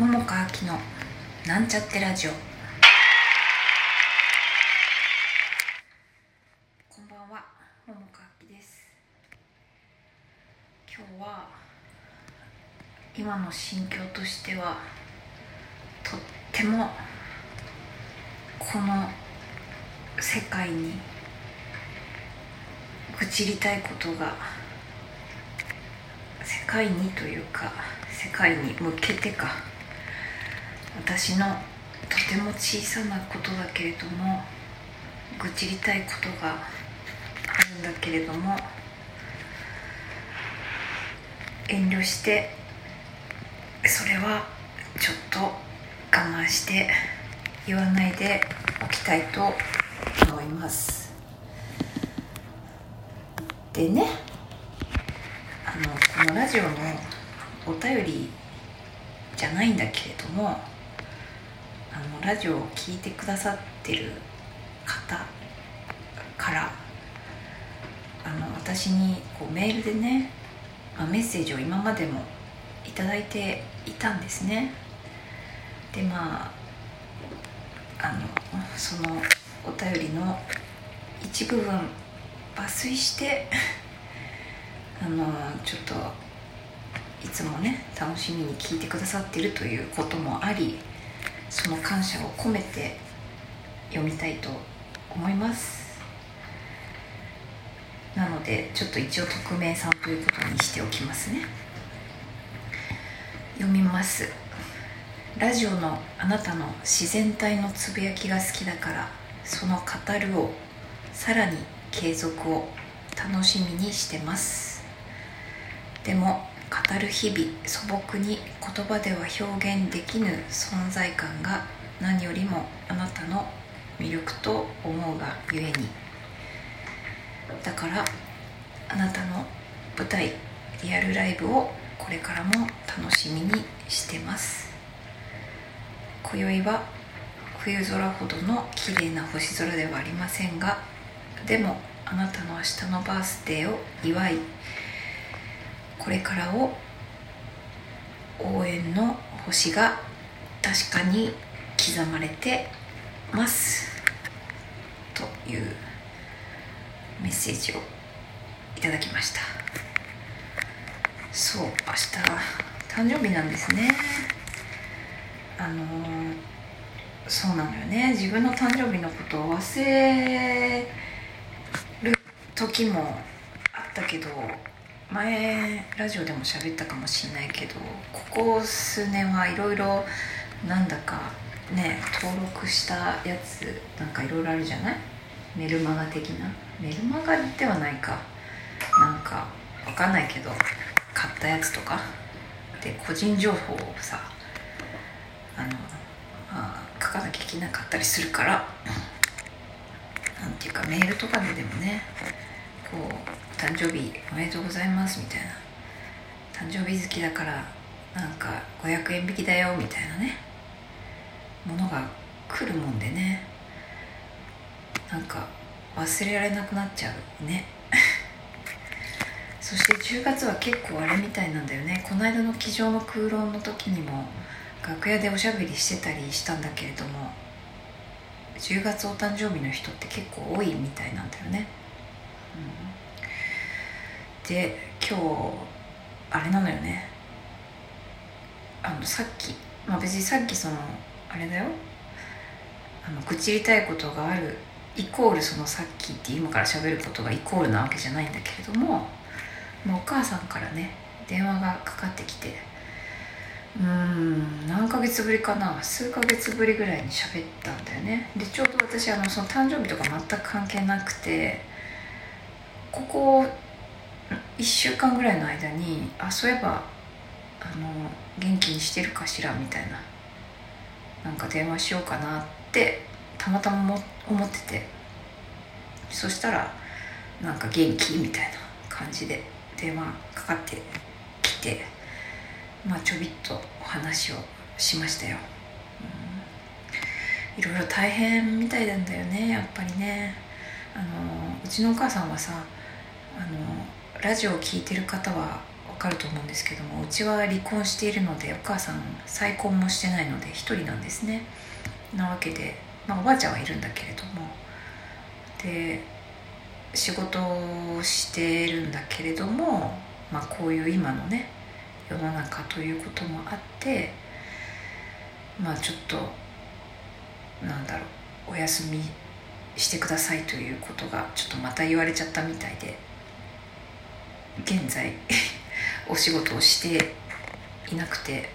桃佳明のなんちゃってラジオ。こんばんは桃佳明です。今日は今の心境としてはとってもこの世界に愚痴りたいことが世界にというか世界に向けてか。私のとても小さなことだけれども愚痴りたいことがあるんだけれども遠慮してそれはちょっと我慢して言わないでおきたいと思います。でねあのこのラジオのお便りじゃないんだけれどもラジオを聴いてくださってる方からあの私にこうメールでね、まあ、メッセージを今までもいただいていたんですね。でまああのそのお便りの一部分抜粋して あのちょっといつもね楽しみに聞いてくださってるということもありその感謝を込めて読みたいと思います。なのでちょっと一応匿名さんということにしておきますね。読みます。ラジオのあなたの自然体のつぶやきが好きだからその語るをさらに継続を楽しみにしてます。でも語る日々素朴に言葉では表現できぬ存在感が何よりもあなたの魅力と思うがゆえに。だからあなたの舞台リアルライブをこれからも楽しみにしてます。今宵は冬空ほどの綺麗な星空ではありませんがでもあなたの明日のバースデーを祝いこれからを応援の星が確かに刻まれてますというメッセージをいただきました。そう明日誕生日なんですね。あの、そうなのよね。自分の誕生日のことを忘れる時もあったけど前ラジオでも喋ったかもしれないけどここ数年はいろいろなんだかね登録したやつなんかいろいろあるじゃない？メルマガ的な？メルマガではないか。なんかわかんないけど買ったやつとか？で個人情報をさあの、まあ、書かなきゃいけなかったりするからなんていうかメールとかででもねこう誕生日おめでとうございますみたいな。誕生日好きだからなんか500円引きだよみたいなね。ものが来るもんでね。なんか忘れられなくなっちゃうね。そして10月は結構あれみたいなんだよね。この間の机上の空論の時にも楽屋でおしゃべりしてたりしたんだけれども10月お誕生日の人って結構多いみたいなんだよね、うん、で今日あれなのよね。あのさっきまあ別にさっきそのあれだよ。あの愚痴りたいことがあるイコールそのさっきって今から喋ることがイコールなわけじゃないんだけれども、まあ、お母さんからね電話がかかってきてうん何ヶ月ぶりかな数ヶ月ぶりぐらいに喋ったんだよね。でちょうど私あのその誕生日とか全く関係なくてここ1週間ぐらいの間にあそういえばあの元気にしてるかしらみたいななんか電話しようかなってたまたま思ってて。そしたらなんか元気みたいな感じで電話かかってきてまあちょびっとお話をしましたよ、うん、いろいろ大変みたいなんだよねやっぱりね。あのうちのお母さんはさあのラジオを聴いてる方はおかると思うんですけどもうちは離婚しているのでお母さん再婚もしてないので1人なんですね。なわけで、まあ、おばあちゃんはいるんだけれども。で仕事をしてるんだけれども、まあ、こういう今のね世の中ということもあってまあちょっとなんだろうお休みしてくださいということがちょっとまた言われちゃったみたいで。現在 お仕事をしていなくて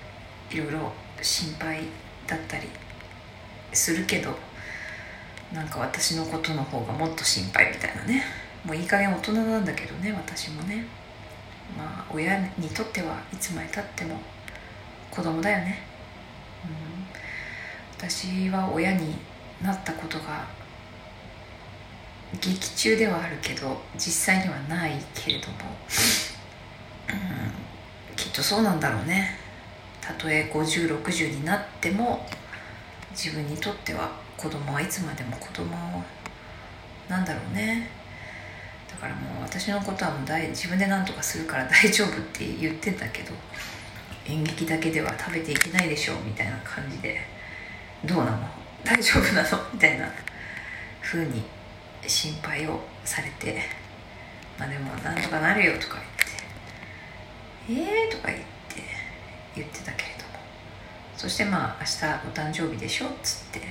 いろいろ心配だったりするけどなんか私のことの方がもっと心配みたいなね。もういい加減大人なんだけどね私もね。まあ親にとってはいつまでたっても子供だよね、うん、私は親になったことが劇中ではあるけど実際にはないけれども、うん、きっとそうなんだろうね。たとえ5060になっても自分にとっては子供はいつまでも子供なんだろうね。だからもう私のことはもう大自分で何とかするから 大丈夫って言ってたけど演劇だけでは食べていけないでしょうみたいな感じで。どうなの？大丈夫なの？みたいな風に心配をされてまあでもなんとかなるよとか言ってええー、とか言って言ってたけれども。そしてまあ明日お誕生日でしょっつって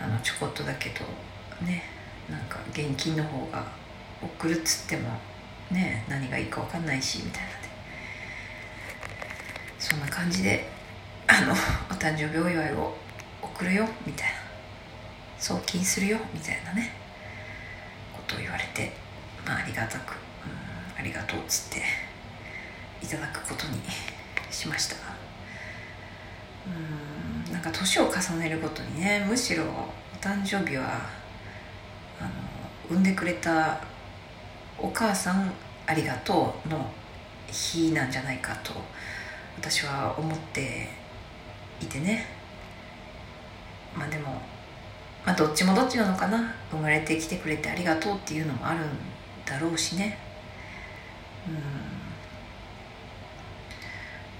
あのちょこっとだけどねなんか現金の方が送るっつってもね何がいいか分かんないしみたいなで。そんな感じであのお誕生日お祝いを送るよみたいな。送金するよみたいなねことを言われて、まあ、ありがたく、うん、ありがとうっつっていただくことにしました。うんなんか年を重ねるごとにねむしろお誕生日はあの産んでくれたお母さんありがとうの日なんじゃないかと私は思っていてね。まあでもまあどっちもどっちなのかな。生まれてきてくれてありがとうっていうのもあるんだろうしね。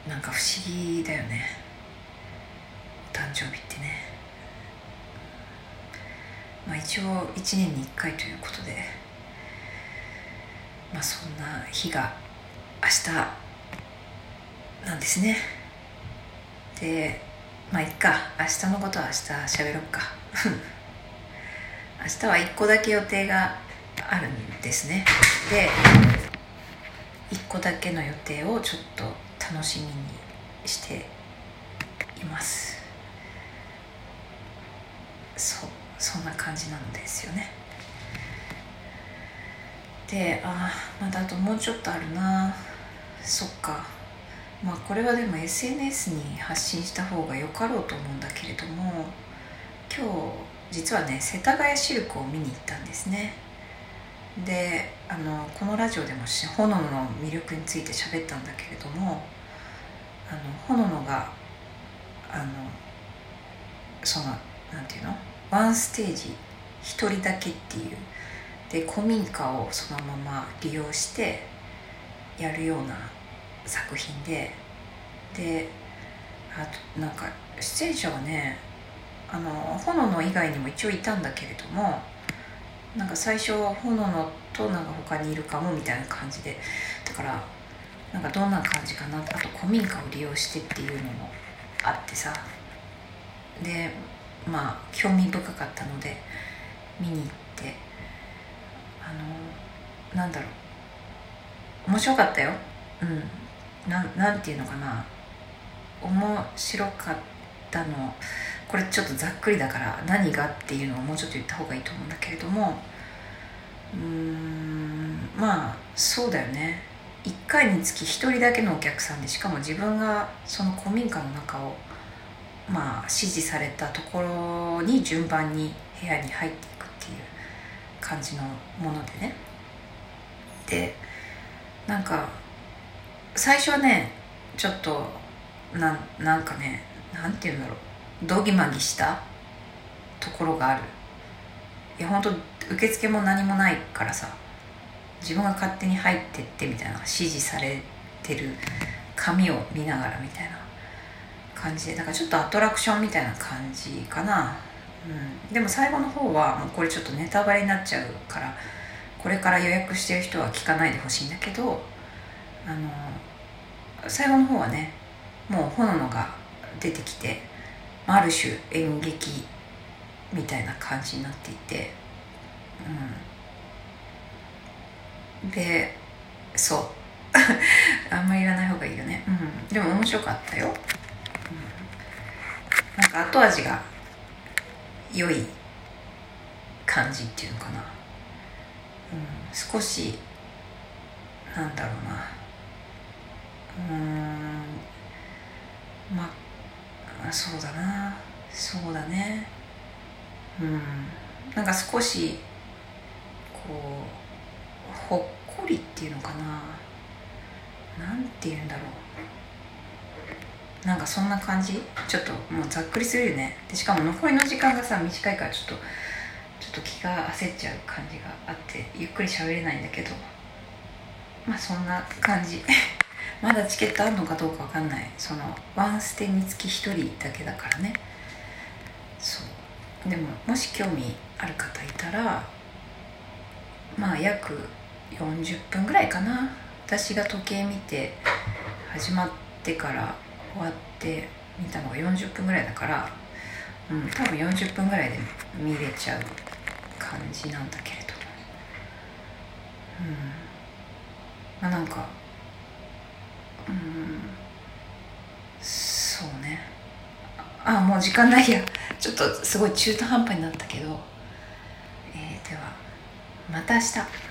うん。なんか不思議だよね。お誕生日ってね。まあ一応1年に1回ということで。まあそんな日が明日なんですね。でまあいっか。明日のことは明日喋ろっか。明日は1個だけ予定があるんですね。で1個だけの予定をちょっと楽しみにしています。そうそんな感じなんですよね。でああまだあともうちょっとあるな。そっか。まあこれはでも SNS に発信した方がよかろうと思うんだけれども今日実はね世田谷シルクを見に行ったんですね。であのこのラジオでも炎の魅力について喋ったんだけれどもあの炎があのそのなんていうの？ワンステージ1人だけっていう。で古民家をそのまま利用してやるような作品で。であとなんか出演者はねあの炎の以外にも一応いたんだけれどもなんか最初は炎のとなんか他にいるかもみたいな感じでだからなんかどんな感じかなあと古民家を利用してっていうのもあってさ。でまあ興味深かったので見に行ってあのなんだろう。面白かったよ。うん。ななんていうのかな。面白かったのこれちょっとざっくりだから何がっていうのをもうちょっと言った方がいいと思うんだけれどもうーんまあそうだよね。1回につき1人だけのお客さんでしかも自分がその古民家の中をまあ指示されたところに順番に部屋に入っていくっていう感じのものでね。でなんか最初はねちょっとなんなんかねなんて言うんだろう。どぎまぎした？ところがある。いや本当受付も何もないからさ。自分が勝手に入ってってみたいな。指示されてる紙を見ながらみたいな。感じで。だからちょっとアトラクションみたいな感じかな、うん、でも最後の方はもうこれちょっとネタバレになっちゃうからこれから予約してる人は聞かないでほしいんだけどあの最後の方はねもう炎が出てきてある種演劇みたいな感じになっていて、うん、でそう。あんまり言わない方がいいよね、うん、でも面白かったよ、うん、なんか後味が良い感じっていうのかな、うん、少しなんだろうな。うん。まああそうだな。そうだね。うん。なんか少しこうほっこりっていうのかな。なんて言うんだろう。なんかそんな感じ？ちょっともうざっくりするよね。でしかも残りの時間がさ短いからちょっとちょっと気が焦っちゃう感じがあってゆっくり喋れないんだけど。まあそんな感じ。まだチケットあるのかどうかわかんない。そのワンステにつき1人だけだからね。そう。でももし興味ある方いたらまあ約40分ぐらいかな。私が時計見て始まってから終わって見たのが40分ぐらいだからうん多分40分ぐらいで見れちゃう感じなんだけれどうん。まあなんかうんそうね。あもう時間ないや。ちょっとすごい中途半端になったけど。えー、ではまた明日。